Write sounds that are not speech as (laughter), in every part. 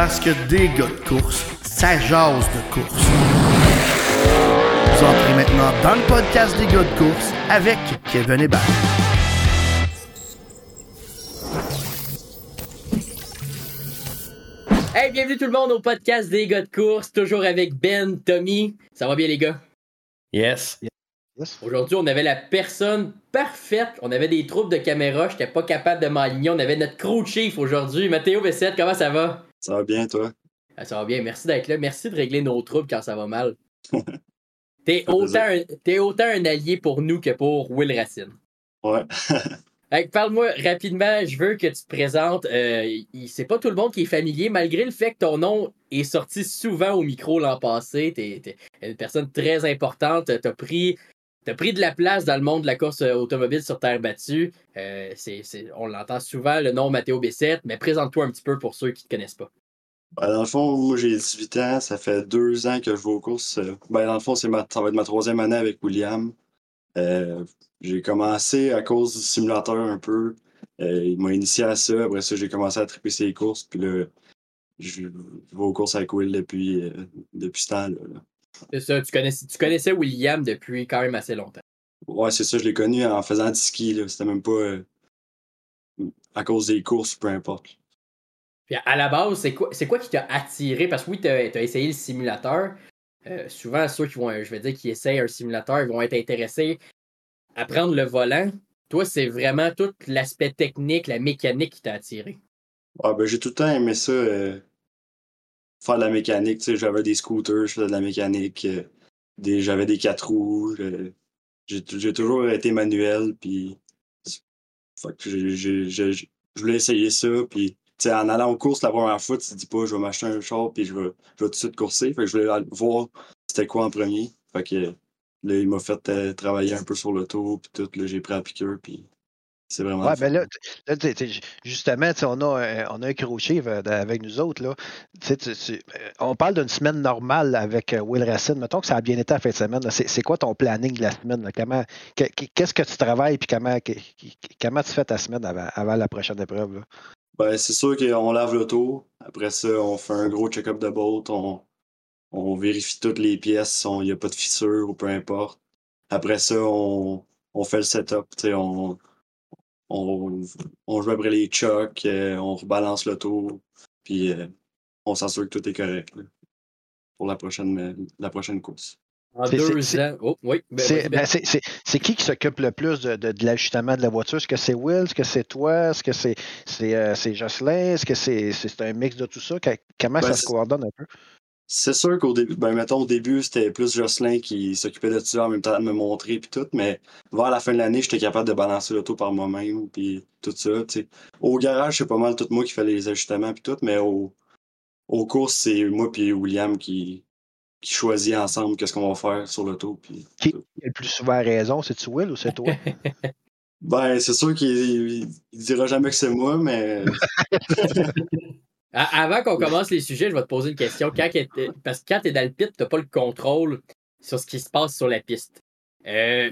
Parce que des gars de course, ça jase de course. Vous entrez maintenant dans le podcast des gars de course avec Kevin Hébert. Hey, bienvenue tout le monde au podcast des gars de course, toujours avec Ben, Tommy. Ça va bien les gars? Yes. Aujourd'hui, on avait la personne parfaite. On avait des troupes de caméra. J'étais pas capable de m'aligner. On avait notre crew chief aujourd'hui. Mathéo Bessette, comment ça va? Ça va bien, toi? Ah, ça va bien. Merci d'être là. Merci de régler nos troupes quand ça va mal. (laughs) T'es autant, un, es autant un allié pour nous que pour Will Racine. Ouais. (laughs) Parle-moi rapidement, je veux que tu te présentes. Euh, c'est pas tout le monde qui est familier, malgré le fait que ton nom est sorti souvent au micro l'an passé. Tu es, une personne très importante. Tu as pris, pris de la place dans le monde de la course automobile sur terre battue. Euh, on l'entend souvent, le nom Mathéo Bessette, mais présente-toi un petit peu pour ceux qui ne te connaissent pas. Ben, dans le fond, moi j'ai 18 ans, ça fait deux ans que je vais aux courses. Ben, dans le fond, ça va être ma troisième année avec William. Euh, j'ai commencé à cause du simulateur un peu. Euh, il m'a initié à ça. Après ça, j'ai commencé à triper ses courses. Puis là, je, vais aux courses avec Will depuis, euh, depuis ce temps-là. C'est ça, tu connaissais, tu connaissais William depuis quand même assez longtemps. Ouais, c'est ça, je l'ai connu en faisant du ski. C'était même pas à cause des courses, peu importe. Puis à la base, c'est quoi, quoi qui t'a attiré? Parce que oui, tu as, essayé le simulateur. souvent, ceux qui vont, je vais dire, qui essayent un simulateur, ils vont être intéressés apprendre le volant, toi, c'est vraiment tout l'aspect technique, la mécanique qui t'a attiré. Ah, ben, j'ai tout le temps aimé ça, euh, faire de la mécanique. J'avais des scooters, je faisais de la mécanique. Euh, j'avais des quatre roues. J'ai toujours été manuel. Puis, je voulais essayer ça. Puis, en allant aux courses la première fois, tu te dis pas, je vais m'acheter un char puis je vais, tout de suite courser. Fait que je voulais voir c'était quoi en premier. Fait que Là, il m'a fait euh, travailler un peu sur le tour, puis tout. Là, j'ai pris à piqûre, puis c'est vraiment. Ouais, ben là, justement, on a, un, on a un crochet avec nous autres. Là. Euh, on parle d'une semaine normale avec euh, Will Racine. Mettons que ça a bien été la fin de semaine. C'est quoi ton planning de la semaine? Qu'est-ce que tu travailles, puis comment, comment tu fais ta semaine avant, la prochaine épreuve? Ben, c'est sûr qu'on lave l'auto. Après ça, on fait un gros check-up de bolt. On, on vérifie toutes les pièces, il n'y a pas de fissure ou peu importe. Après ça, on, fait le setup, on, on, on joue après les chocs, euh, on rebalance le tour, puis euh, on s'assure que tout est correct pour la prochaine, la prochaine course. En deux ans. Oh, oui. Ben, ben, c'est qui qui s'occupe le plus de, de, l'ajustement de la voiture? Est-ce que c'est Will? Est-ce que c'est toi? Est-ce que c'est euh, Jocelyn? Est-ce que c'est un mix de tout ça? Comment ben, ça se coordonne un peu? C'est sûr qu'au début, ben mettons au début, c'était plus Jocelyn qui s'occupait de tout ça en même temps de me montrer puis tout, mais vers la fin de l'année, j'étais capable de balancer l'auto par moi-même puis tout ça. Au garage, c'est pas mal tout moi qui fais les ajustements puis tout, mais au, aux courses, c'est moi puis William qui, qui choisit ensemble qu'est-ce qu'on va faire sur l'auto. Puis, qui a le plus souvent raison, c'est-tu Will ou c'est toi? (laughs) ben, c'est sûr qu'il dira jamais que c'est moi, mais. (laughs) Avant qu'on commence les sujets, je vais te poser une question. parce que quand tu es dans le pit, tu n'as pas le contrôle sur ce qui se passe sur la piste. Euh,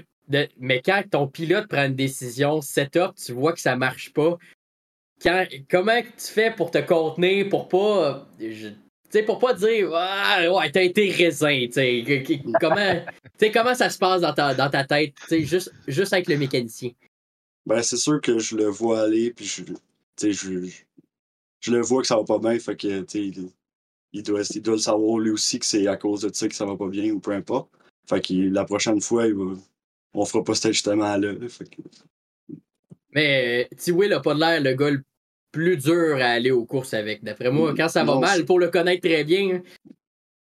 mais quand ton pilote prend une décision, setup, tu vois que ça marche pas. comment tu fais pour te contenir, pour pas. pour pas dire ah, ouais, t'as été raisin, comment, comment ça se passe dans ta, dans ta tête, juste, juste avec le mécanicien? Ben, c'est sûr que je le vois aller, puis je, je, je le vois que ça va pas bien, fait que, il, doit, il doit le savoir lui aussi que c'est à cause de ça que ça va pas bien ou peu importe. Fait que la prochaine fois, il va, on fera pas cet ajustement-là. Mais Mais Will a pas l'air le gars le plus dur à aller aux courses avec. D'après moi, quand ça va mal, pour le connaître très bien. Hein.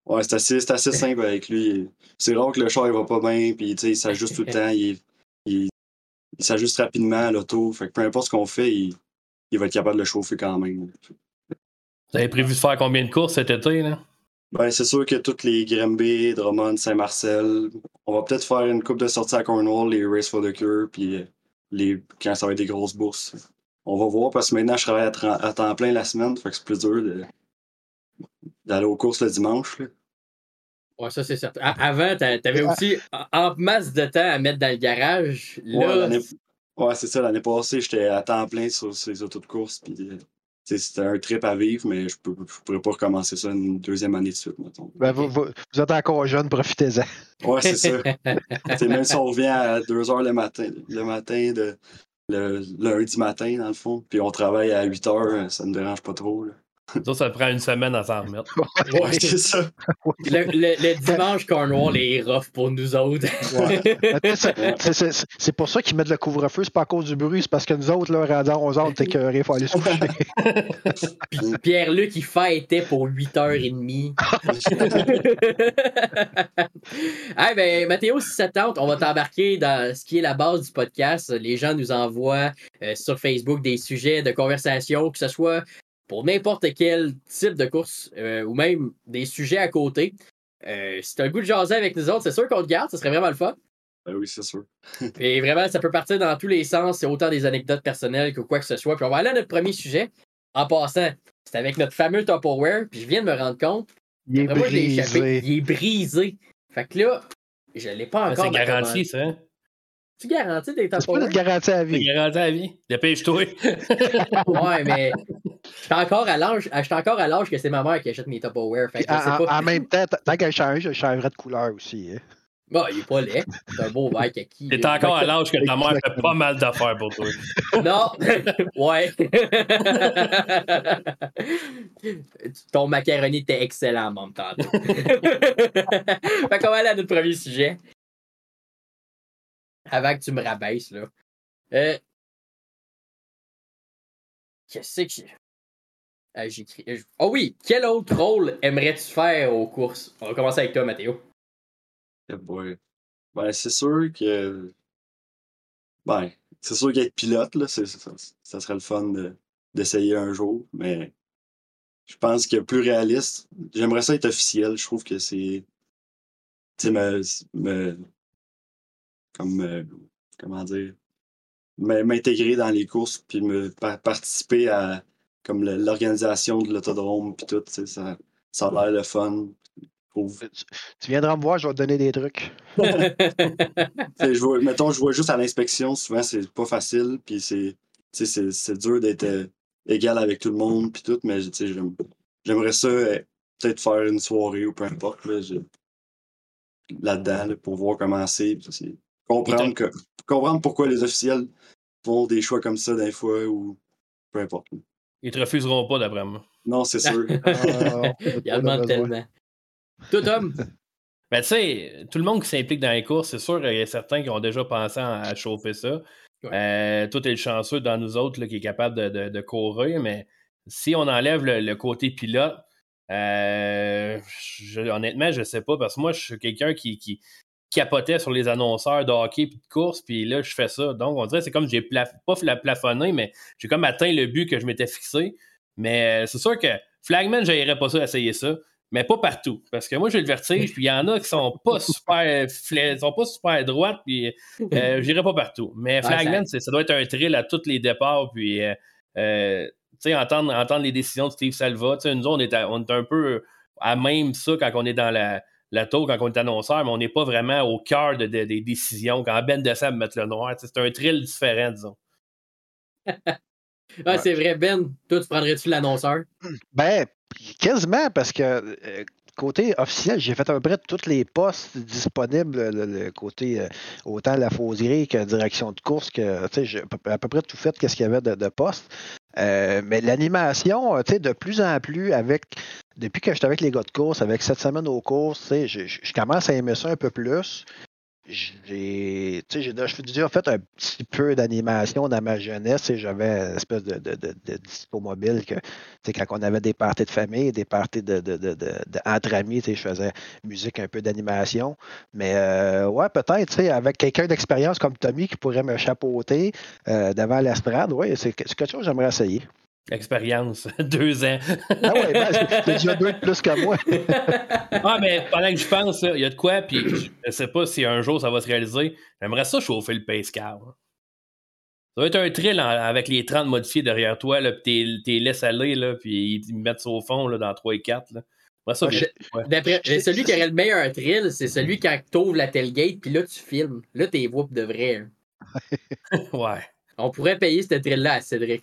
Ouais, c'est assez, assez simple avec lui. C'est rare que le char il va pas bien, puis il s'ajuste tout le (laughs) temps. Il, il, il s'ajuste rapidement à l'auto. Fait que peu importe ce qu'on fait, il, il va être capable de le chauffer quand même. Vous avez prévu de faire combien de courses cet été? Là? Ben, c'est sûr que toutes les Grimby, Drummond, Saint-Marcel, on va peut-être faire une coupe de sorties à Cornwall, les Race for the Cure, puis euh, les, quand ça va être des grosses bourses. On va voir parce que maintenant je travaille à, temps plein la semaine, fait que c'est plus dur d'aller aux courses le dimanche. Là. Ouais, ça c'est certain. Avant, t'avais aussi en masse de temps à mettre dans le garage. Là, Ouais, c'est ça. L'année passée, j'étais à temps plein sur ces autos de course. Puis, c'était un trip à vivre, mais je ne pourrais pas recommencer ça une deuxième année de suite, mettons. Ben, vous, vous, vous, êtes encore jeune, profitez-en. Ouais, c'est ça. (laughs) même si on revient à 2 h le matin, le matin de le lundi matin, dans le fond, puis on travaille à 8 h, ça ne me dérange pas trop. Là. Ça, ça prend une semaine à s'en remettre. (laughs) ouais, c'est ça. Le, le, le, dimanche, Cornwall est rough pour nous autres. Ouais. C'est pour ça qu'ils mettent le couvre-feu, c'est pas à cause du bruit, c'est parce que nous autres, là, à 11h, on était écœurés, il faut aller se coucher. (laughs) Pierre-Luc, il fêtait pour 8h30. (laughs) hey, ben, Mathéo, si ça tente, on va t'embarquer dans ce qui est la base du podcast. Les gens nous envoient euh, sur Facebook des sujets de conversation, que ce soit pour n'importe quel type de course euh, ou même des sujets à côté. Euh, si tu as le goût de jaser avec nous autres, c'est sûr qu'on te garde, ce serait vraiment le fun. Ben oui, c'est sûr. (laughs) Et vraiment, ça peut partir dans tous les sens. C'est autant des anecdotes personnelles que quoi que ce soit. Puis on va aller à notre premier sujet. En passant, c'est avec notre fameux Tupperware. Puis je viens de me rendre compte. Il est Moi, je l'ai brisé. échappé. Il est brisé. Fait que là, je l'ai pas encore. C'est garanti, ça. Tu garantis des C'est pas garantie à vie. garanti à vie. Dépêche-toi. (laughs) Ouais, mais je suis encore à l'âge, encore à l'âge que c'est ma mère qui achète mes Tupperware. Fait que En, pas. en- en même temps, tant qu'elle change, je changerais de couleur aussi. hein. Bon, il est pas laid. C'est un beau verre kaki. T'es encore à l'âge que ta mère fait pas mal d'affaires pour toi. (laughs) Non! (laughs) ouais! Ton macaroni était excellent, mon tantôt. fait qu'on va aller à notre premier sujet. Avant que tu me rabaisses, là. Euh... Qu'est-ce que j'ai? Ah, j'ai écrit- euh, Oh oui! Quel autre rôle aimerais-tu faire aux courses? On va commencer avec toi, Mathéo. Boy. Ben, c'est sûr que. Ben, c'est sûr qu'être pilote, là, ça, serait le fun de- d'essayer un jour, mais je pense que plus réaliste, j'aimerais ça être officiel. Je trouve que c'est. Tu sais, me- Comme. euh, comment dire. M'intégrer dans les courses, puis me pa- participer à comme l'organisation de l'autodrome, puis tout, ça, ça a l'air le fun. Tu, tu viendras me voir, je vais te donner des trucs. (laughs) Je vois, mettons, je vois juste à l'inspection, souvent c'est pas facile, puis c'est, dur d'être euh, égal avec tout le monde, puis tout, mais j'aimerais ça euh, peut-être faire une soirée ou peu importe, là, là-dedans, là, pour voir comment c'est- comprendre, que, comprendre pourquoi les officiels font des choix comme ça des fois, ou peu importe. Ils te refuseront pas, d'après moi. Non, c'est sûr. (laughs) Ah, (laughs) Il y en demande tellement. Tout homme. (laughs) Ben, tu sais, tout le monde qui s'implique dans les courses, c'est sûr qu'il y a certains qui ont déjà pensé à chauffer ça. Euh, tout est le chanceux dans nous autres là, qui est capable de, de- de courir, mais si on enlève le, le côté pilote, euh, je- honnêtement, je sais pas, parce que moi, je suis quelqu'un qui, qui capotait sur les annonceurs de hockey et de course, puis là, je fais ça. Donc, on dirait que c'est comme j'ai plaf- pas la plafonné, mais j'ai comme atteint le but que je m'étais fixé. Mais euh, c'est sûr que Flagman, j'aimerais pas ça essayer ça mais pas partout. Parce que moi, j'ai le vertige, puis il y en a qui sont pas super sont pas super droites, puis euh, (laughs) j'irai pas partout. Mais Flagman, ça doit être un thrill à tous les départs, puis euh, euh, entendre, entendre les décisions de Steve Salva. Tu sais, nous, on est, à- on est un peu à même ça quand on est dans la, la tour, quand on est annonceur, mais on n'est pas vraiment au cœur de- de- des décisions. Quand Ben de Sable met le noir, c'est un thrill différent, disons. (laughs) Ah, c'est vrai, Ben. Toi, tu prendrais-tu l'annonceur? (clears throat) Ben, quasiment, parce que euh, côté officiel, j'ai fait à peu près tous les postes disponibles, le, le côté euh, autant la fauserie que direction de course, que tu sais, j'ai à peu- à peu près tout fait qu'est-ce qu'il y avait de, de postes. Euh, mais l'animation, euh, tu sais, de plus en plus avec depuis que j'étais avec les gars de course, avec cette semaine aux courses, je commence à aimer ça un peu plus. J'ai déjà fait un petit peu d'animation dans ma jeunesse et j'avais une espèce de, de, de, de dispo mobile que quand on avait des parties de famille, des parties de, entre amis, je faisais musique, un peu d'animation. Mais euh, ouais, peut-être, avec quelqu'un d'expérience comme Tommy qui pourrait me chapeauter euh, devant l'estrade, ouais, c'est quelque chose que j'aimerais essayer. Expérience, (laughs) deux ans. Ah ouais, ben, déjà deux de plus que moi. (laughs) Ah, mais pendant que je pense, il y a de quoi, puis je ne sais pas si un jour ça va se réaliser. J'aimerais ça chauffer le pace car. là. Ça va être un thrill en- avec les 30 modifiés derrière toi, là, puis t'es- laisses aller, là, puis ils mettent ça au fond là, dans 3 et 4. Là. J'aimerais ça, Ouais. D'après, celui qui aurait le meilleur thrill, c'est celui quand tu ouvres la tailgate, puis là, tu filmes. Là, t'es pour de vrai. hein. (laughs) ouais. On pourrait payer ce thrill-là à Cédric.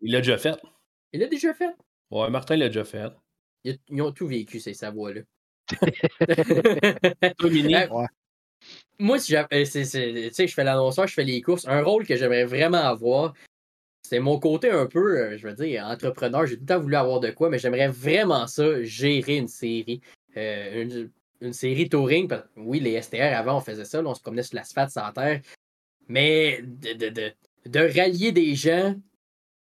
Il l'a déjà fait. Il l'a déjà fait? Ouais, Martin l'a déjà fait. Ils, ont tout vécu, ces Savoies-là. (laughs) ouais. Moi, si euh, je fais l'annonceur, je fais les courses. Un rôle que j'aimerais vraiment avoir, c'est mon côté un peu, euh, je veux dire, entrepreneur. J'ai tout le temps voulu avoir de quoi, mais j'aimerais vraiment ça, gérer une série. Euh, une, série touring. Oui, les STR avant, on faisait ça. on se promenait sur l'asphalte sans terre. Mais de, de, de, rallier des gens,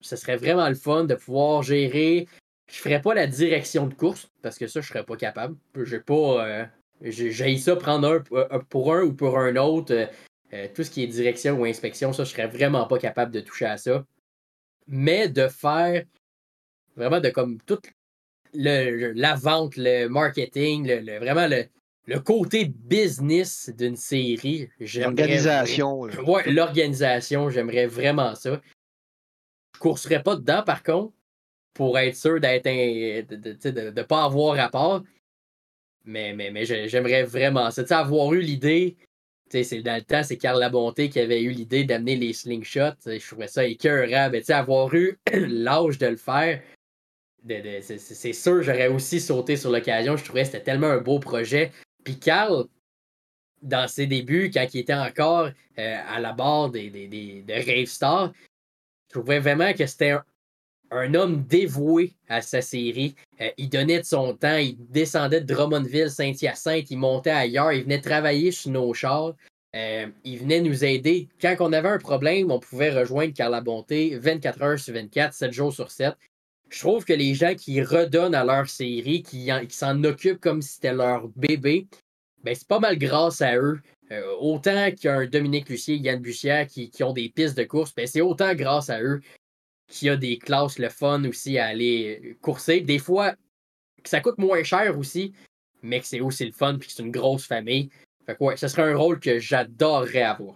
ce serait vraiment le fun de pouvoir gérer. Je ferais pas la direction de course parce que ça, je serais pas capable. J'ai pas. J'ai ça prendre un pour un ou pour un autre. Euh, euh, tout ce qui est direction ou inspection, ça, je serais vraiment pas capable de toucher à ça. Mais de faire vraiment de comme toute la vente, le marketing, le, vraiment le, côté business d'une série. L'organisation. Ouais, l'organisation, j'aimerais vraiment ça. Je courserais pas dedans, par contre, pour être sûr d'être de ne pas avoir rapport. Mais, mais, mais j'aimerais vraiment ça. avoir eu l'idée, c'est dans le temps, c'est Carl Labonté qui avait eu l'idée d'amener les slingshots. Je trouvais ça écœurant. Mais avoir eu (clears throat) l'âge de le faire, c'est sûr, j'aurais aussi sauté sur l'occasion. Je trouvais que c'était tellement un beau projet. Puis Carl, dans ses débuts, quand il était encore euh, à la barre des, des, des, je trouvais vraiment que c'était un, homme dévoué à sa série. Euh, il donnait de son temps, il descendait de Drummondville, Saint-Hyacinthe, il montait ailleurs, il venait travailler sur nos chars. Euh, il venait nous aider. Quand on avait un problème, on pouvait rejoindre Carla Bonté 24 heures sur 24, 7 jours sur 7. Je trouve que les gens qui redonnent à leur série, qui, s'en occupent comme si c'était leur bébé, ben c'est pas mal grâce à eux. Euh, autant qu'un Dominique Lucier, Yann Bussière qui, qui, ont des pistes de course, ben c'est autant grâce à eux qui a des classes le fun aussi à aller courser. Des fois, ça coûte moins cher aussi, mais que c'est aussi le fun puis que c'est une grosse famille. Fait que ouais, ce serait un rôle que j'adorerais avoir.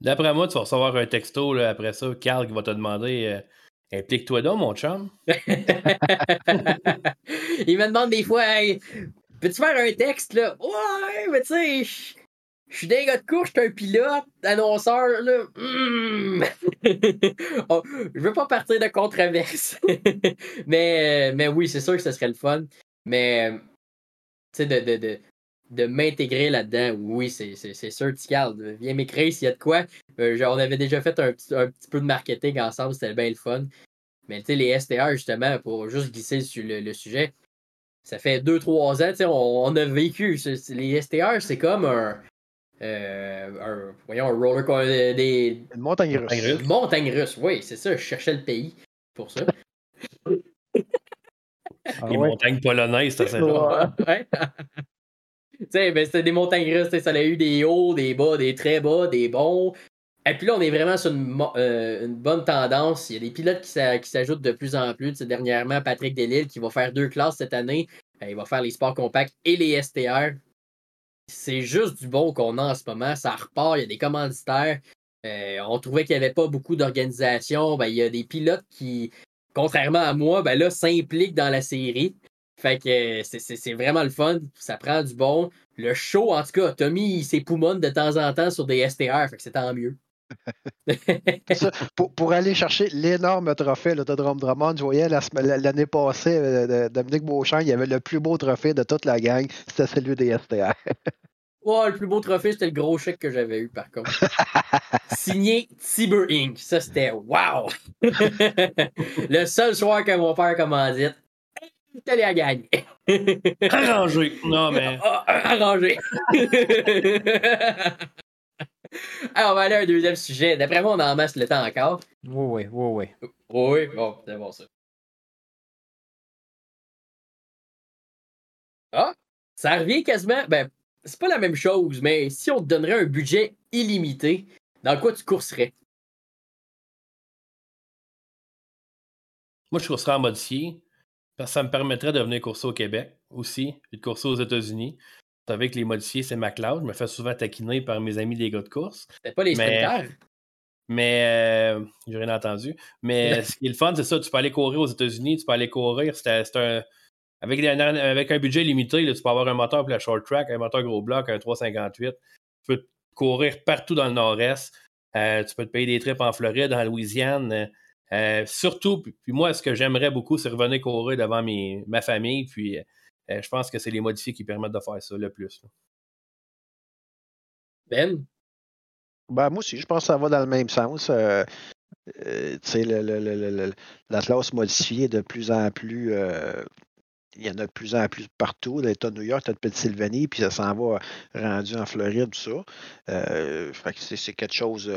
D'après moi, tu vas recevoir un texto là, après ça, Carl qui va te demander euh, Implique-toi donc, mon chum. (laughs) (laughs) Il me demande des fois Peux-tu faire un texte là? Ouais, mais tu sais, je suis gars de course, je suis un pilote, annonceur, là. (laughs) Oh, je veux pas partir de controverse. (laughs) mais, mais oui, c'est sûr que ce serait le fun. Mais, tu sais, de, de, de, de m'intégrer là-dedans, oui, c'est sûr, Tical. Viens m'écrire s'il y a de quoi. Euh, on avait déjà fait un, un, petit peu de marketing ensemble, c'était bien le fun. Mais tu sais, les STR, justement, pour juste glisser sur le, sujet, ça fait 2-3 ans, tu sais, on, on, a vécu. Les STR, c'est comme un, un, voyons, un roller coaster. Des... Une montagne russe. Une montagne russe, oui, c'est ça. Je cherchais le pays pour ça. Ah Les montagnes polonaises, c'est ça. ouais. (laughs) tu sais, ben, c'était des montagnes russes. Ça a eu des hauts, des bas, des très bas, des bons. Et puis là, on est vraiment sur une, euh, une bonne tendance. Il y a des pilotes qui s'ajoutent de plus en plus. dernièrement, Patrick Delille qui va faire deux classes cette année. Euh, il va faire les sports compacts et les STR c'est juste du bon qu'on a en ce moment. Ça repart, il y a des commanditaires. Euh, on trouvait qu'il n'y avait pas beaucoup d'organisation. Ben, il y a des pilotes qui, contrairement à moi, ben là, s'impliquent dans la série. Fait que c'est vraiment le fun. Ça prend du bon. Le show, en tout cas, Tommy, il s'époumonne de temps en temps sur des STR. Fait que c'est tant mieux. Pour, aller chercher l'énorme trophée de Drum Drummond, je voyais l'année passée, euh, Dominique Beauchamp, il y avait le plus beau trophée de toute la gang, c'était celui des STR. ouais, le plus beau trophée, c'était le gros chèque que j'avais eu, par contre. (laughs) Signé Tiber Inc. Ça, c'était wow! (laughs) le seul soir que mon père commandite, t'allais à gagner. Arrangé. Non, (laughs) mais. Arrangé. Alors, on va aller à un deuxième sujet. D'après moi, on en masse le temps encore. Oui, oui, oui, oui. Oui, bon, c'est bon ça. Ah, ça revient quasiment. Ben, c'est pas la même chose, mais si on te donnerait un budget illimité, dans quoi tu courserais? Moi, je courserais en modifié. Parce que ça me permettrait de venir courser au Québec aussi, et de courser aux États-Unis savez que les modifiés, c'est McLeod. Je me fais souvent taquiner par mes amis des gars de course. C'est pas les sprinters? Mais euh, j'ai rien entendu. Mais (laughs) ce qui est le fun, c'est ça. Tu peux aller courir aux États-Unis, tu peux aller courir. C'est un. Avec, avec, un budget limité, tu peux avoir un moteur pour la short track, un moteur gros bloc, un 358. Tu peux courir partout dans le nord-est. Euh, tu peux te payer des trips en Floride, en Louisiane. Euh, surtout, puis moi, ce que j'aimerais beaucoup, c'est revenir courir devant mes, ma famille. Puis euh, je pense que c'est les modifiés qui permettent de faire ça le plus. Ben? Ben, moi aussi, je pense que ça va dans le même sens. Euh, tu sais, la classe modifiée est de plus en plus il y en a de plus en plus partout. L'État de New York, l'État de Pennsylvanie, puis ça s'en va rendu en Floride, tout ça. Euh, c'est quelque chose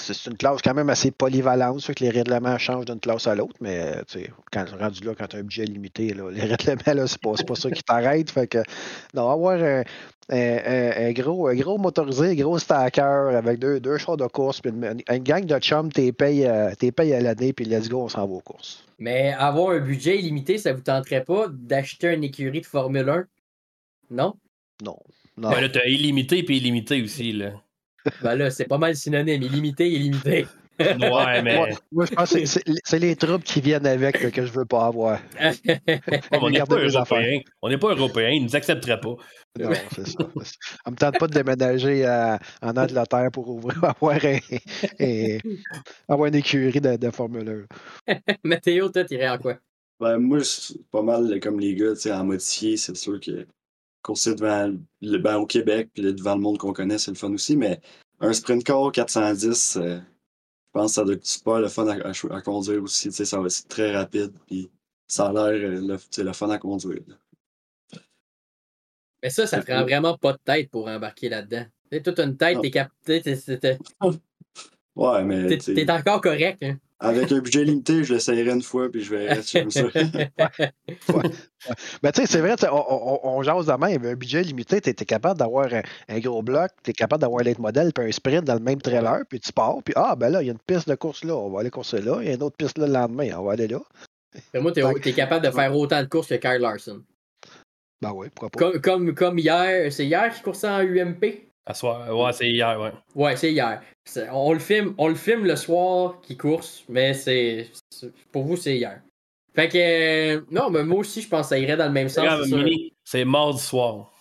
c'est une classe quand même assez polyvalente, ça que les règlements changent d'une classe à l'autre, mais quand rendu là, quand tu as un budget limité, là, les (laughs) règlements, c'est pas, pas ça qui t'arrête. Fait que non, avoir un, un, gros, un gros motorisé, un gros stacker avec deux, deux chars de course, puis une, gang de chums, t'es payé, euh, payé à l'année, puis let's go, on s'en va aux courses. Mais avoir un budget illimité, ça vous tenterait pas d'acheter une écurie de Formule 1? Non? Non. non. Ben là, t'as illimité puis illimité aussi, là. Ben là, c'est pas mal synonyme. Illimité, illimité. Ouais, mais. Moi, je pense que c'est les troubles qui viennent avec que je veux pas avoir. (laughs) on n'est pas européens. On n'est pas européens. Ils ne nous accepteraient pas. Non, c'est ça. On me tente pas de déménager en Angleterre pour ouvrir, (laughs) avoir, avoir une écurie de, de Formule 1. (laughs) Mathéo, toi, t'irais en quoi? Ben, moi, c'est pas mal comme les gars, en modifié, c'est sûr que courser devant le, ben, au Québec, puis devant le monde qu'on connaît, c'est le fun aussi, mais un sprint car 410, euh, je pense que ça doit être super le fun à, conduire aussi. Ça va être très rapide, puis ça a l'air euh, le, le, fun à conduire. Mais ça, ça prend vraiment pas de tête pour embarquer là-dedans. Toute une tête, t'es capté. Ouais, mais. T'es encore correct. Hein? Avec un budget limité, je l'essayerai une fois, puis je vais si ça. (laughs) Ben, tu sais, c'est vrai, on, on, jase de même. Un budget limité, tu es, capable d'avoir un, gros bloc, tu es capable d'avoir l'aide modèle, puis un sprint dans le même trailer, puis tu pars, puis ah, ben là, il y a une piste de course là, on va aller courser là. Il y a une autre piste là le lendemain, on va aller là. moi, tu es, capable de faire autant de courses que Kyle Larson. Ben oui, pourquoi pas. Comme, comme, comme hier, c'est hier qu'il coursait en UMP? Ouais, c'est hier, ouais. Ouais, c'est hier. On le, filme, on le filme le soir qui course, mais c'est. Pour vous, c'est hier. Fait que. Euh, non, mais moi aussi, je pense que ça irait dans le même sens. C'est mardi soir.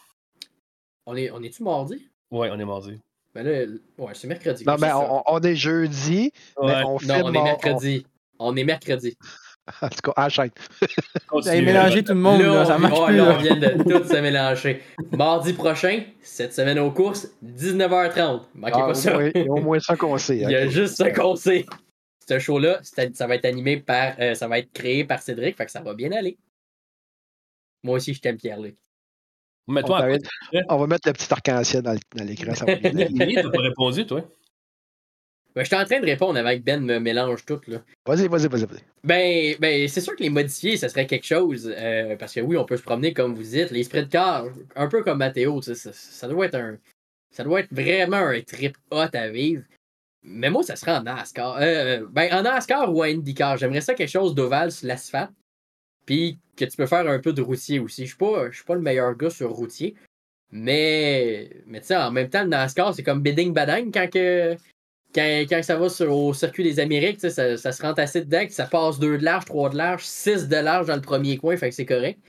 On est, on est-tu mardi? Ouais, on est mardi. Ben là, ouais, c'est mercredi. Non, mais on, on, est jeudi, mais on filme. Non, on est mercredi. On est mercredi. (laughs) En tout cas, enchaîne. Vous (laughs) mélangé tout le monde, là, ça marche plus. Là, on vient de tout se mélanger. Mardi prochain, cette semaine aux courses, 19h30. Manquez ah, pas ça. il y a au moins ça qu'on sait. il y a juste ça qu'on sait. Ce show-là, ça va être animé par. Euh, ça va être créé par Cédric, fait que ça va bien aller. Moi aussi, je t'aime, Pierre-Luc. On, on, va mettre le petit arc-en-ciel dans l'écran. Ça va bien. t'as (laughs) pas répondu, toi? Ben, je suis en train de répondre avec Ben me mélange tout. Là. Vas-y, vas-y, vas-y. ben, ben c'est sûr que les modifier, ça serait quelque chose. Euh, parce que oui, on peut se promener comme vous dites. Les sprint cars, un peu comme Mathéo, ça, ça, doit être un. Ça doit être vraiment un trip hot à vivre. Mais moi, ça serait en NASCAR. Euh, ben, en NASCAR ou en IndyCar, j'aimerais ça quelque chose d'ovale sur l'asphalte. Puis que tu peux faire un peu de routier aussi. Je suis suis pas le meilleur gars sur routier. Mais, mais tu sais, en même temps, le NASCAR, c'est comme bidding badang quand que quand, ça va au circuit des Amériques, ça, se rentre assez dedans, ça passe 2 de large, 3 de large, 6 de large dans le premier coin, fait que c'est correct.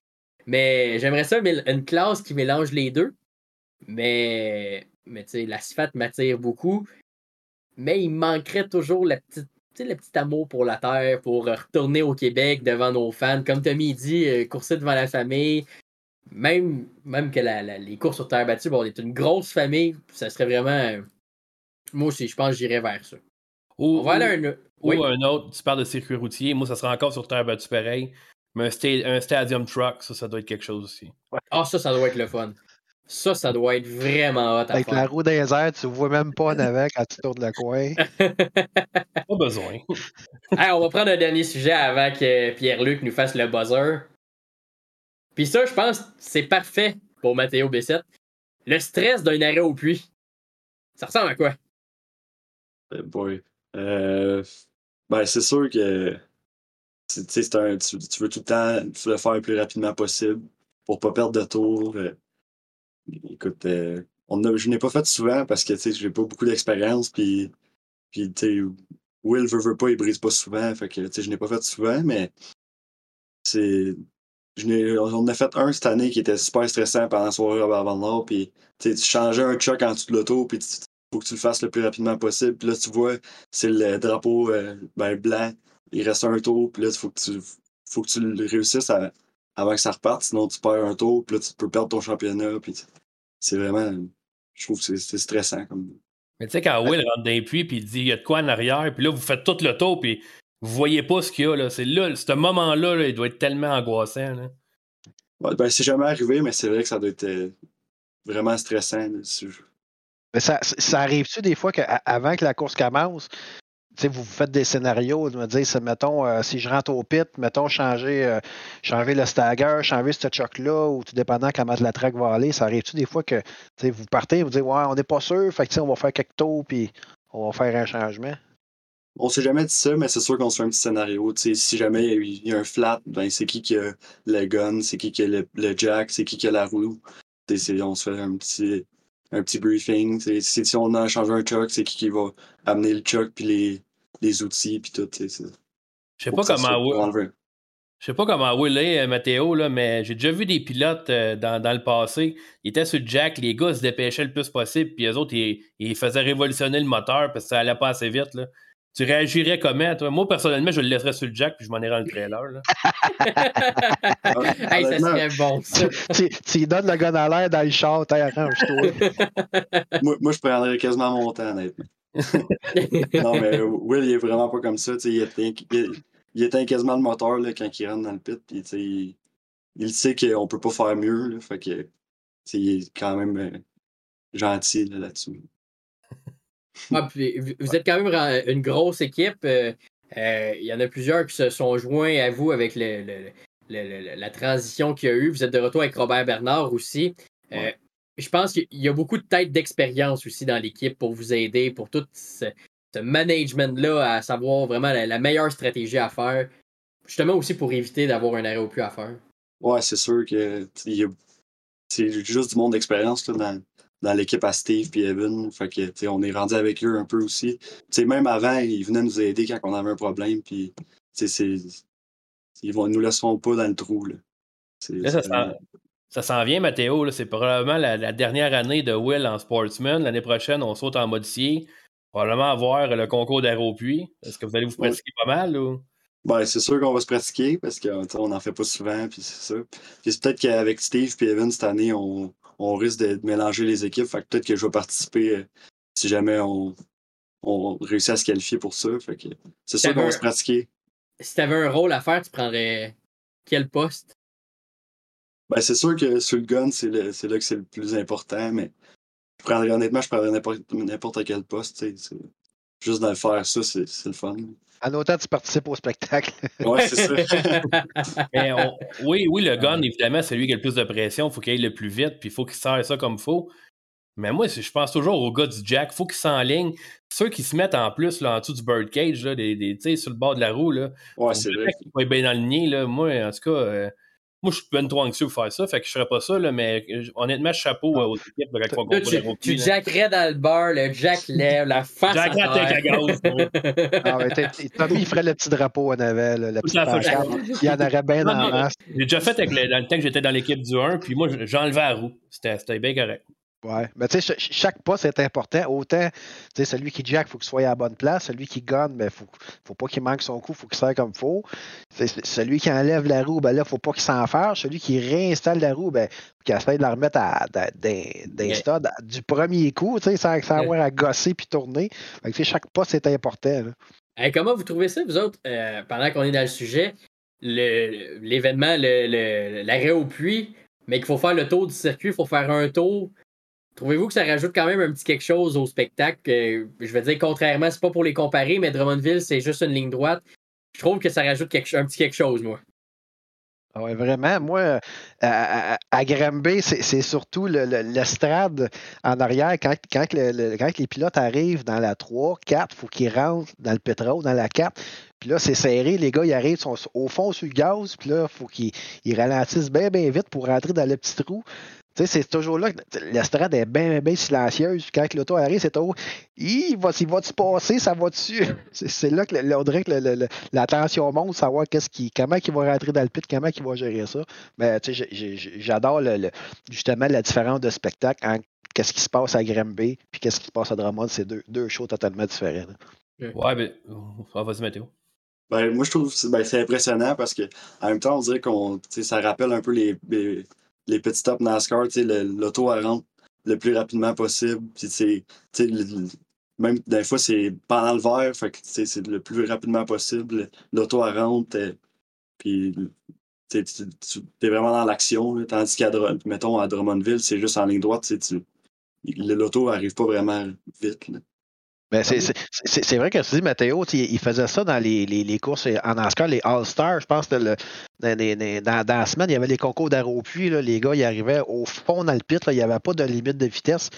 Mais j'aimerais ça une classe qui mélange les deux. Mais, mais tu sais, l'asphalte m'attire beaucoup. Mais il manquerait toujours la petite, le petit amour pour la terre, pour retourner au Québec devant nos fans. Comme Tommy dit, euh, courser devant la famille. Même, même que les courses sur terre battue, bon, on est une grosse famille. Ça serait vraiment moi aussi, je pense que j'irais vers ça. Ou, On va aller un... ou un autre, tu parles de circuit routier. Moi, ça sera encore sur terre battue pareil. Mais un, stadium truck, ça, ça doit être quelque chose aussi. Ah, ça, ça doit être le fun. Ça, ça doit être vraiment hot à Avec la roue des airs, tu vois même pas en avant quand tu tournes le coin. (laughs) pas besoin. on va prendre un dernier sujet avant que Pierre-Luc nous fasse le buzzer. Puis ça, je pense, c'est parfait pour Mathéo Bessette. Le stress d'un arrêt au puits. Ça ressemble à quoi? Euh, boy. Euh, ben, c'est sûr que c'est un, tu, veux tout le temps le faire le plus rapidement possible pour pas perdre de tour. Euh, écoute, on je n'ai pas fait souvent parce que je n'ai pas beaucoup d'expérience. Puis, puis Will veut, veut pas, il brise pas souvent. Fait que je n'ai pas fait souvent, mais c'est. On a fait un cette année qui était super stressant pendant la soirée avant le Nord. Puis tu changeais un choc en dessous de l'auto, puis tu faut que tu le fasses le plus rapidement possible. Puis là, tu vois, c'est le drapeau euh, ben, blanc. Il reste un tour, puis là, il faut que tu faut que tu le réussisses avant que ça reparte, sinon tu perds un tour, puis là, tu peux perdre ton championnat. Puis c'est vraiment. Je trouve que c'est stressant. Comme... Mais tu sais, quand Will rentre dans les puits, puis il dit il y a de quoi en arrière, puis là, vous faites tout le tour, puis vous voyez pas ce qu'il y a. Là. C'est là, ce moment-là, il doit être tellement angoissant. Là. ben, c'est jamais arrivé, mais c'est vrai que ça doit être euh, vraiment stressant. Mais ça, ça arrive-tu des fois qu'avant que la course commence, vous faites des scénarios, me dire, mettons, euh, si je rentre au pit, mettons, changer, euh, le stagger, changer ce choc-là, ou tout dépendant comment la track va aller, ça arrive-tu des fois que vous partez, vous dites, ouais, on n'est pas sûr, fait que on va faire quelques tours, puis on va faire un changement? On s'est jamais dit ça, mais c'est sûr qu'on se fait un petit scénario. si jamais il y, a un flat, ben c'est qui qui a le gun, c'est qui qui a le, jack, c'est qui qui a la roue. on se fait un petit, un petit briefing. Si, si on a changé un choc, c'est qui qui va amener le choc puis les, les outils puis tout. Je sais pas comment Je sais pas comment Will est, Mathéo, là, mais j'ai déjà vu des pilotes euh, dans, dans, le passé. Ils étaient sur le jack, les gars se dépêchaient le plus possible, puis les autres, ils, ils, faisaient révolutionner le moteur parce que ça allait pas assez vite. Là. Tu réagirais comment, toi? Moi, personnellement, je le laisserais sur le jack puis je m'en irais dans le trailer. Là. (laughs) hey, ça serait bon, ça. (laughs) tu, tu, donnes le gun à l'air dans le char, arrange-toi. (laughs) moi, moi, je prendrais quasiment mon temps, honnêtement. non, mais Will, il est vraiment pas comme ça. Il éteint, il, il éteint quasiment le moteur là, quand il rentre dans le pit. Puis, il, il sait qu'on peut pas faire mieux. Là, fait que, il est quand même euh, gentil là-dessus. (laughs) Ah, vous êtes quand même une grosse équipe. Euh, euh, il y en a plusieurs qui se sont joints à vous avec le, la transition qu'il y a eu. Vous êtes de retour avec Robert Bernard aussi. Euh, je pense qu'il y a beaucoup de têtes d'expérience aussi dans l'équipe pour vous aider, pour tout ce, management-là, à savoir vraiment la, meilleure stratégie à faire. Justement aussi pour éviter d'avoir un arrêt au plus à faire. Ouais, c'est sûr que c'est juste du monde d'expérience dans, dans l'équipe à Steve et Evan. Fait que, on est rendu avec eux un peu aussi. T'sais, même avant, ils venaient nous aider quand on avait un problème. Puis, ils ne nous laisseront pas dans le trou. Là. ça s'en vient, Mathéo. C'est probablement la, dernière année de Will en Sportsman. L'année prochaine, on saute en modifié. Probablement avoir le concours d'aéropuis. Est-ce que vous allez vous pratiquer pas mal? Ou? Ben, c'est sûr qu'on va se pratiquer parce qu'on n'en fait pas souvent. Puis c'est ça. Puis peut-être qu'avec Steve et Evan, cette année, on, on risque de mélanger les équipes. Fait que peut-être que je vais participer euh, si jamais on, on réussit à se qualifier pour ça. Fait que c'est sûr qu'on va se pratiquer. Si tu avais un rôle à faire, tu prendrais quel poste? Ben, c'est sûr que sur le gun, c'est, là que c'est le plus important, mais je prendrais, honnêtement, je prendrais n'importe, quel poste. Juste de faire ça, c'est, le fun. En autant tu participes au spectacle. (laughs) Oui, c'est ça. (laughs) oui, oui, le gun, évidemment, c'est lui qui a le plus de pression. Il faut qu'il aille le plus vite, puis il faut qu'il serre ça comme il faut. Mais moi, je pense toujours au gars du Jack. Il faut qu'il s'enligne. Ceux qui se mettent en plus là, en dessous du birdcage, là, des, sur le bord de la roue, là, ouais, c'est vrai. Il bien dans le nid. Là. Moi, en tout cas, euh, moi, je suis bien trop anxieux pour faire ça, fait que je ferais pas ça, là, mais euh, honnêtement, chapeau euh, aux équipes de quand on Tu, tu jackerais dans le bar, le Jack lève, la face. Jack à terre. (laughs) ah, Tommy, il ferait le petit drapeau en avait, le petit pancarte. Il y en aurait bien dans la masse. J'ai déjà fait avec le, dans le temps que j'étais dans l'équipe du 1, puis moi, j'enlevais la roue. C'était bien correct. Oui, mais tu sais, chaque poste est important. Autant, tu sais, celui qui jack, il faut qu'il soit à la bonne place. Celui qui gonne, ben, faut, faut pas qu'il manque son coup, il faut qu'il serre comme il faut. Celui qui enlève la roue, ben là, faut pas qu'il s'en fasse. Celui qui réinstalle la roue, ben, faut qu'il essaie de la remettre à, du premier coup, tu sais, sans, avoir à gosser puis tourner. Fait que, chaque poste est important. comment vous trouvez ça, vous autres, euh, pendant qu'on est dans le sujet, l'événement, l'arrêt au puits, mais qu'il faut faire le tour du circuit, il faut faire un tour Trouvez-vous que ça rajoute quand même un petit quelque chose au spectacle? je veux dire, contrairement, c'est pas pour les comparer, mais Drummondville, c'est juste une ligne droite. Je trouve que ça rajoute un petit quelque chose, moi. Ah oui, vraiment. Moi, à, à, c'est surtout l'estrade en arrière. Quand, quand, les pilotes arrivent dans la 3, 4, il faut qu'ils rentrent dans le pétrole, dans la 4. Puis là, c'est serré. Les gars, ils arrivent, au fond sur le gaz. Puis là, il faut qu'ils ralentissent bien, bien vite pour rentrer dans le petit trou c'est toujours là que l'estrade est bien, bien silencieuse. Quand l'auto arrive, c'est toujours il va, il va-tu passer, ça va dessus. (laughs) C'est là que on dirait que la tension monte, savoir qu'est-ce qui, comment il va rentrer dans le pit, comment il va gérer ça. Mais j'adore justement la différence de spectacle qu'est-ce qui se passe à Granby, puis qu'est-ce qui se passe à Drummond, c'est deux, deux shows totalement différents. Ouais, mais on va se mettre ben, moi, je trouve que ben, c'est impressionnant parce que en même temps, on dirait qu'on ça rappelle un peu les, les, les petits tops NASCAR, l'auto rentre le plus rapidement possible. Puis, même des fois, c'est pendant le verre, fait que c'est le plus rapidement possible. L'auto rentre, euh, puis tu es vraiment dans l'action. Tandis qu'à mettons, à Drummondville, c'est juste en ligne droite. L'auto n'arrive pas vraiment vite. Là. Ben, c'est vrai que tu dis, Mathéo, il faisait ça dans les, les, les courses en NASCAR, les All-Stars. Je pense que le, dans, dans, dans, la semaine, il y avait les concours d'aéropuits. Les gars, ils arrivaient au fond dans le pit. Là, il n'y avait pas de limite de vitesse.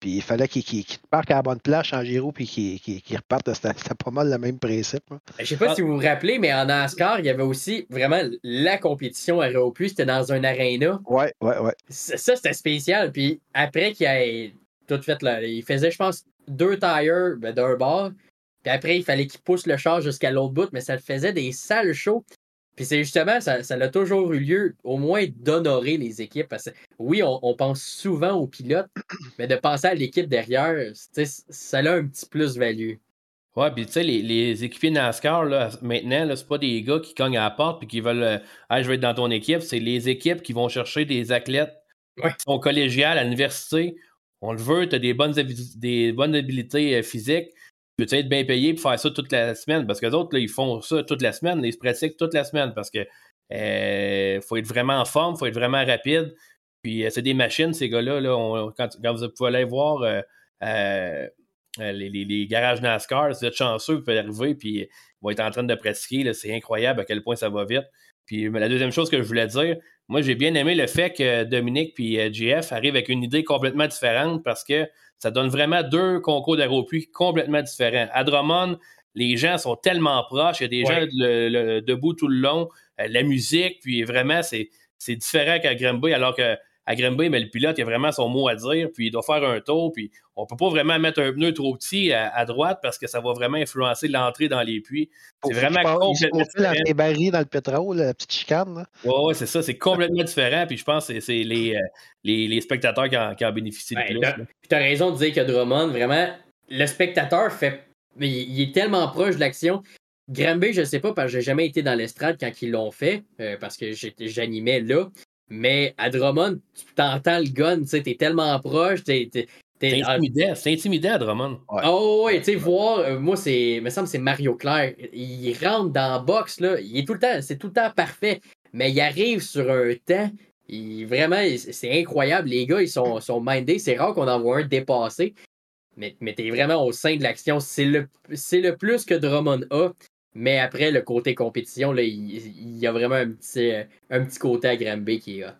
Puis il fallait qu'ils qu partent à la bonne place en gyro puis qu'ils repartent. C'était pas mal le même principe. Je ben, Je sais pas si vous vous rappelez, mais en NASCAR, il y avait aussi vraiment la compétition aéropuits. C'était dans un aréna. Ouais, ouais, ouais. Ça, c'était spécial. Puis après qu'il ait tout fait, là, il faisait, je pense, deux tires ben, d'un bord. Puis après, il fallait qu'il pousse le char jusqu'à l'autre bout, mais ça faisait des sales shows. Puis c'est justement, ça, ça a toujours eu lieu, au moins d'honorer les équipes. Parce que oui, on, pense souvent aux pilotes, (coughs) mais de penser à l'équipe derrière, ça a un petit plus-value. Ouais, puis tu sais, les, les, équipiers NASCAR, là, maintenant, là, c'est pas des gars qui cognent à la porte et qui veulent euh, Ah, je vais être dans ton équipe. C'est les équipes qui vont chercher des athlètes qui sont collégiales à l'université on le veut, tu as des bonnes, des bonnes habilités euh, physiques. Tu veux être bien payé pour faire ça toute la semaine? Parce que les autres, ils font ça toute la semaine, ils se pratiquent toute la semaine parce que euh, faut être vraiment en forme, faut être vraiment rapide. Puis euh, c'est des machines, ces gars-là. Là, quand, vous pouvez aller voir les, les, garages NASCAR, si vous êtes chanceux, vous pouvez arriver, puis ils vont être en train de pratiquer. C'est incroyable à quel point ça va vite. Puis la deuxième chose que je voulais dire, moi, j'ai bien aimé le fait que Dominique et JF euh, arrivent avec une idée complètement différente parce que ça donne vraiment deux concours d'aéropuits complètement différents. À Drummond, les gens sont tellement proches, il y a des gens debout tout le long, euh, la musique, puis vraiment, c'est différent qu'à Granby, alors que à Granby, mais le pilote, il a vraiment son mot à dire, puis il doit faire un tour, puis on ne peut pas vraiment mettre un pneu trop petit à, droite parce que ça va vraiment influencer l'entrée dans les puits. C'est vraiment complètement différent. les barils dans le pétrole, la petite chicane. Oui, ouais, c'est ça, c'est complètement différent, puis je pense que c'est les, euh, les, les, spectateurs qui en, qui en bénéficient le plus. Tu as raison de dire que Drummond, vraiment, le spectateur fait. Mais il est tellement proche de l'action. Granby, je ne sais pas, parce que j'ai jamais été dans l'estrade quand ils l'ont fait, euh, parce que j'animais là. Mais à Drummond, tu t'entends le gun, tu sais, t'es tellement proche, t'es. C'est intimidant, c'est intimidant à Drummond. Oh ouais, tu sais, voir, euh, moi, c'est. me semble c'est Mario Claire. Il rentre dans la box, là. Il est tout le temps, c'est tout le temps parfait. Mais il arrive sur un temps. Il, vraiment, c'est incroyable. Les gars, ils sont, sont mindés. C'est rare qu'on en voit un dépassé. Mais, mais t'es vraiment au sein de l'action. C'est le, le plus que Drummond a. Mais après, le côté compétition, là, il, y a vraiment un petit, un petit côté à Granby qui est hot.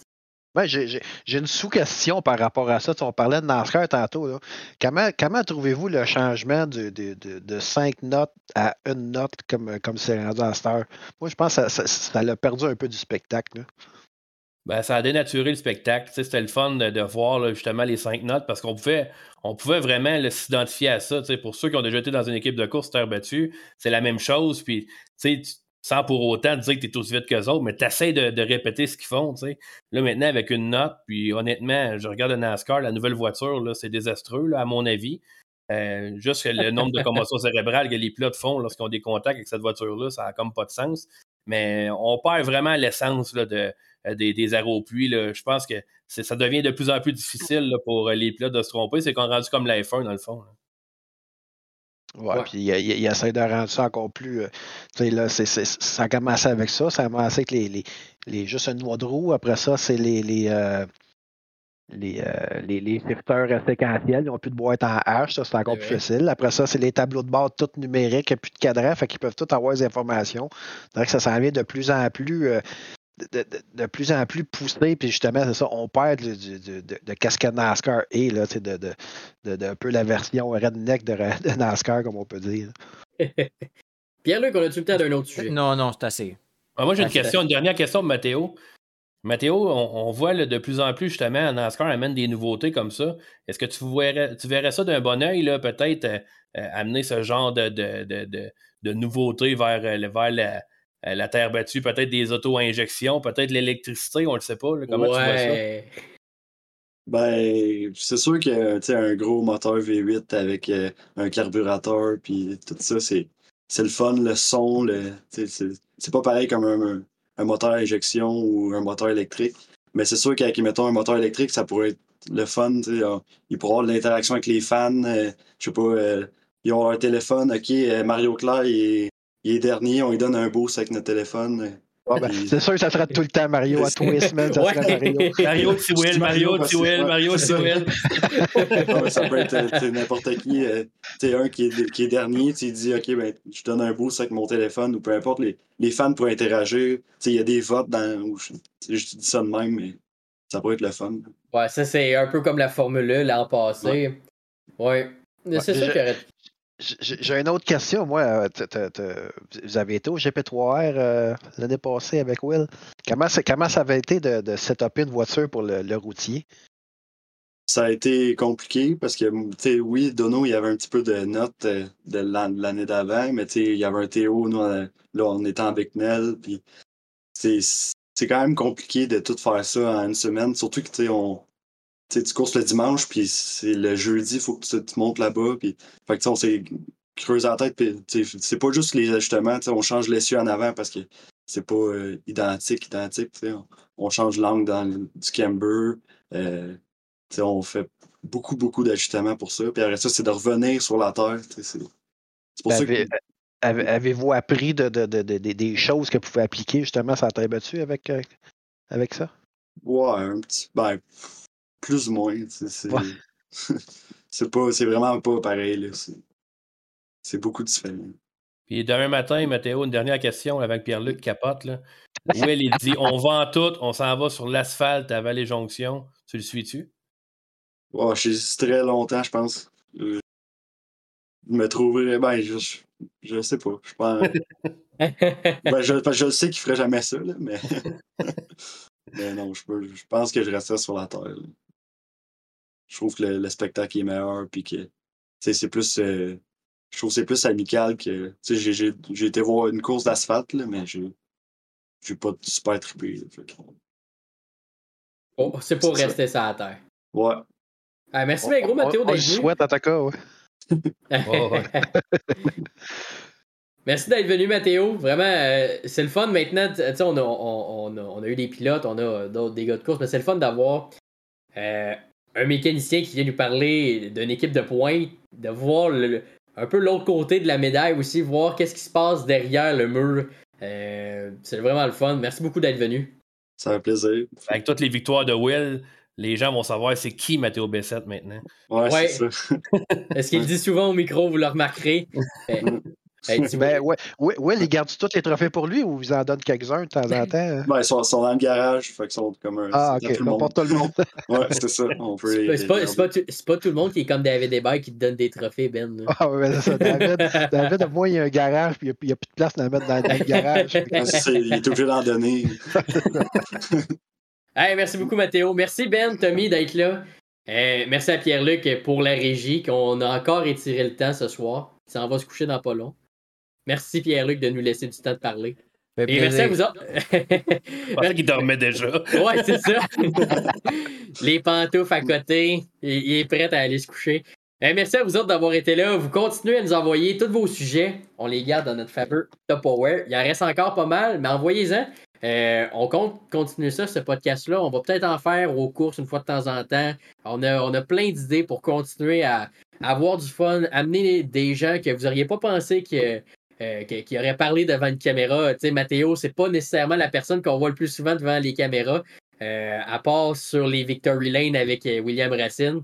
Ouais, j'ai une sous-question par rapport à ça. on parlait de NASCAR tantôt. Là. Comment, comment trouvez-vous le changement de, de, de, 5 notes à une note comme, comme c'est rendu à Star? Moi, je pense que ça, ça, a perdu un peu du spectacle. Ben, ça a dénaturé le spectacle. C'était le fun de, voir justement les cinq notes parce qu'on pouvait, on pouvait vraiment s'identifier à ça. Pour ceux qui ont déjà été dans une équipe de course terre battue, c'est la même chose. Puis, sans pour autant dire que tu es aussi vite qu'eux autres, mais tu essaies de, répéter ce qu'ils font. Là, maintenant, avec une note, puis honnêtement, je regarde le NASCAR, la nouvelle voiture, c'est désastreux, à mon avis. Euh, juste le nombre de commotions cérébrales que les pilotes font lorsqu'ils ont des contacts avec cette voiture-là, ça n'a comme pas de sens. Mais on perd vraiment l'essence de, euh, des, des aéropuits. Je pense que ça devient de plus en plus difficile pour euh, les pilotes de se tromper. C'est qu'on est rendu comme l'iPhone, dans le fond. Ouais, puis il, il, essaie de rendre ça encore plus. Euh, tu sais, là, ça a commencé avec ça. Ça a commencé avec les, les, les juste une noix de roue. Après ça, c'est les. les les, les, les séquentiels, ils n'ont plus de boîte en H, ça c'est encore plus facile. Après ça, c'est les tableaux de bord tout numériques, il n'y a plus de cadran, fait qu'ils peuvent tout avoir les informations. Donc ça s'en vient de plus en plus de, plus en plus poussé, puis justement, c'est ça, on perd de, de, de, cascade NASCAR et là, de, de, un peu la version redneck de, de NASCAR, comme on peut dire. (laughs) Pierre-Luc, on a-tu le temps d'un autre sujet? Non, non, c'est assez. Ah, moi, j'ai une question, une dernière question de Mathéo. Mathéo, on, voit de plus en plus justement NASCAR amène des nouveautés comme ça. Est-ce que tu verrais, tu verrais ça d'un bon oeil, peut-être euh, euh, amener ce genre de, de, nouveautés vers, euh, vers la, euh, la terre battue, peut-être des auto-injections, peut-être l'électricité, on ne le sait pas. comment tu vois? Ben, c'est sûr que un gros moteur V8 avec euh, un carburateur, puis tout ça, c'est le fun, le son. Le, c'est pas pareil comme un, un, moteur à injection ou un moteur électrique. Mais c'est sûr qu'avec, mettons, un moteur électrique, ça pourrait être le fun. Il pourrait avoir de l'interaction avec les fans. Euh, je sais pas, euh, ils ont leur téléphone. OK, Mario Claire, il est, dernier, on lui donne un boost avec notre téléphone. Ben, c'est sûr que ça sera tout le temps Mario à tous (laughs) les semaines. Ça serait (laughs) Mario. Mario Tiwell, Mario Tiwell, Mario Tiwell. ça peut être n'importe qui. Euh, tu un qui est, qui est dernier, tu dis OK, ben, je donne un boost avec mon téléphone ou peu importe. Les, les fans pourraient interagir. Il y a des votes dans. Je, je, dis ça de même, mais ça pourrait être le fun. Ouais, ça, c'est un peu comme la Formule 1 l'an passé. Ouais. ouais. C'est ça qui aurait j'ai une autre question, moi. Euh, vous avez été au GP3R euh, l'année passée avec Will. Comment, comment ça avait été de, de une voiture pour le, routier? Ça a été compliqué parce que, oui, Dono, il y avait un petit peu de notes euh, de l'année d'avant, mais il y avait un Théo, nous, là, on était Bicknell, puis c'est quand même compliqué de tout faire ça en une semaine, surtout que, tu on, tu courses le dimanche, puis c'est le jeudi, il faut que tu, te montes là-bas. Puis, fait que, on s'est creusé la tête. Puis, c'est pas juste les ajustements. On change l'essieu en avant parce que c'est pas euh, identique, identique. On, on, change l'angle dans le, du camber. Euh, on fait beaucoup, beaucoup d'ajustements pour ça. Puis après ça, c'est de revenir sur la terre. C'est pour ça que. Avez-vous appris de, de, de, des choses que vous pouvez appliquer justement ça t'a battu avec, euh, avec ça? Ouais, un petit. Ben, plus ou moins. (laughs) C'est pas, c'est vraiment pas pareil. C'est beaucoup différent. Puis demain matin, Mathéo, une dernière question que Pierre-Luc capote. Là. Will, il dit on vend tout, on s'en va sur l'asphalte à Vallée-Jonction. Tu le suis-tu? Oh, je très longtemps, je pense. Je me trouverais. Ben, je, je, sais pas. Je pense. (laughs) ben, je, je sais qu'il ferait jamais ça, là, mais. (laughs) mais non, je, je pense que je resterais sur la terre je trouve que le, spectacle est meilleur, puis que c'est plus. Euh, je trouve c'est plus amical que. J'ai été voir une course d'asphalte, mais je n'ai pas super trippé. Oh, c'est pour rester ça à terre. Ouais. Ah, merci, mais gros, Mathéo, d'être venu. souhaite à ta cas, ouais. (laughs) Merci d'être venu, Mathéo. Vraiment, euh, c'est le fun maintenant. On a, on, on, a, on a, eu des pilotes, on a d'autres des gars de course, mais c'est le fun d'avoir euh, un mécanicien qui vient nous parler d'une équipe de pointe, de voir un peu l'autre côté de la médaille aussi, voir qu'est-ce qui se passe derrière le mur. Euh, c'est vraiment le fun. Merci beaucoup d'être venu. Ça fait plaisir. Avec toutes les victoires de Will, les gens vont savoir c'est qui Mathéo Bessette maintenant. Ouais, c'est ça. Est-ce qu'il dit souvent au micro, vous le remarquerez? (laughs) ben, ouais, ouais, il garde tous les trophées pour lui ou vous en donne quelques-uns de temps en (laughs) temps? Hein? Ben, ils sont, dans le garage, fait qu'ils sont comme un. Ah, ok, tout le monde. tout le monde. (laughs) ouais, c'est ça. C'est pas, pas, pas, tout le monde qui est comme David Hébert qui te donne des trophées, Ben. Ah, ouais, c'est ça. David, (laughs) David, au moins, il y a un garage, puis il n'y a, plus de place à mettre dans, le garage. il est obligé d'en donner. hey, merci beaucoup, Mathéo. Merci, Ben, Tommy, d'être là. Euh, merci à Pierre-Luc pour la régie, qu'on a encore étiré le temps ce soir. Il s'en va se coucher dans pas long. Merci Pierre-Luc de nous laisser du temps de parler. Et merci à vous autres. (laughs) Parce qu'il dormait déjà. ouais, c'est ça. (laughs) Les pantoufles à côté. Il, est prêt à aller se coucher. Et merci à vous autres d'avoir été là. Vous continuez à nous envoyer tous vos sujets. On les garde dans notre fameux Top Power. Il en reste encore pas mal, mais envoyez-en. Euh, on compte continuer ça, ce podcast-là. On va peut-être en faire aux courses une fois de temps en temps. On a, on a plein d'idées pour continuer à, avoir du fun, amener des gens que vous n'auriez pas pensé que, euh, qui, aurait parlé devant une caméra. Tu sais, Mathéo, c'est pas nécessairement la personne qu'on voit le plus souvent devant les caméras, euh, à part sur les Victory Lane avec euh, William Racine.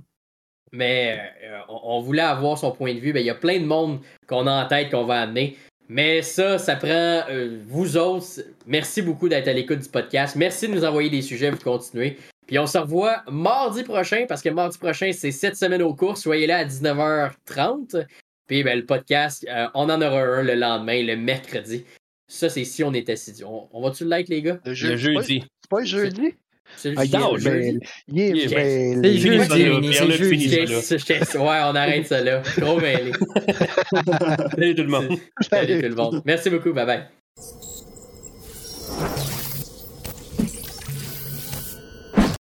Mais on, voulait avoir son point de vue. Ben, il y a plein de monde qu'on a en tête qu'on va amener. Mais ça, ça prend vous autres. Merci beaucoup d'être à l'écoute du podcast. Merci de nous envoyer des sujets, vous continuez. Puis on se revoit mardi prochain, parce que mardi prochain, c'est cette semaine au cours. Soyez là à 19h30. Puis ben, le podcast, euh, on en aura un le lendemain, le mercredi. Ça, c'est si on est assis. On, on va-tu le like, les gars? Le, jeudi. C'est pas, jeudi? C'est le ah, jeudi. C'est jeudi. Ouais, on arrête ça là. Trop mêlé. (laughs) Salut tout le monde. Salut tout le monde. Merci beaucoup. Bye bye.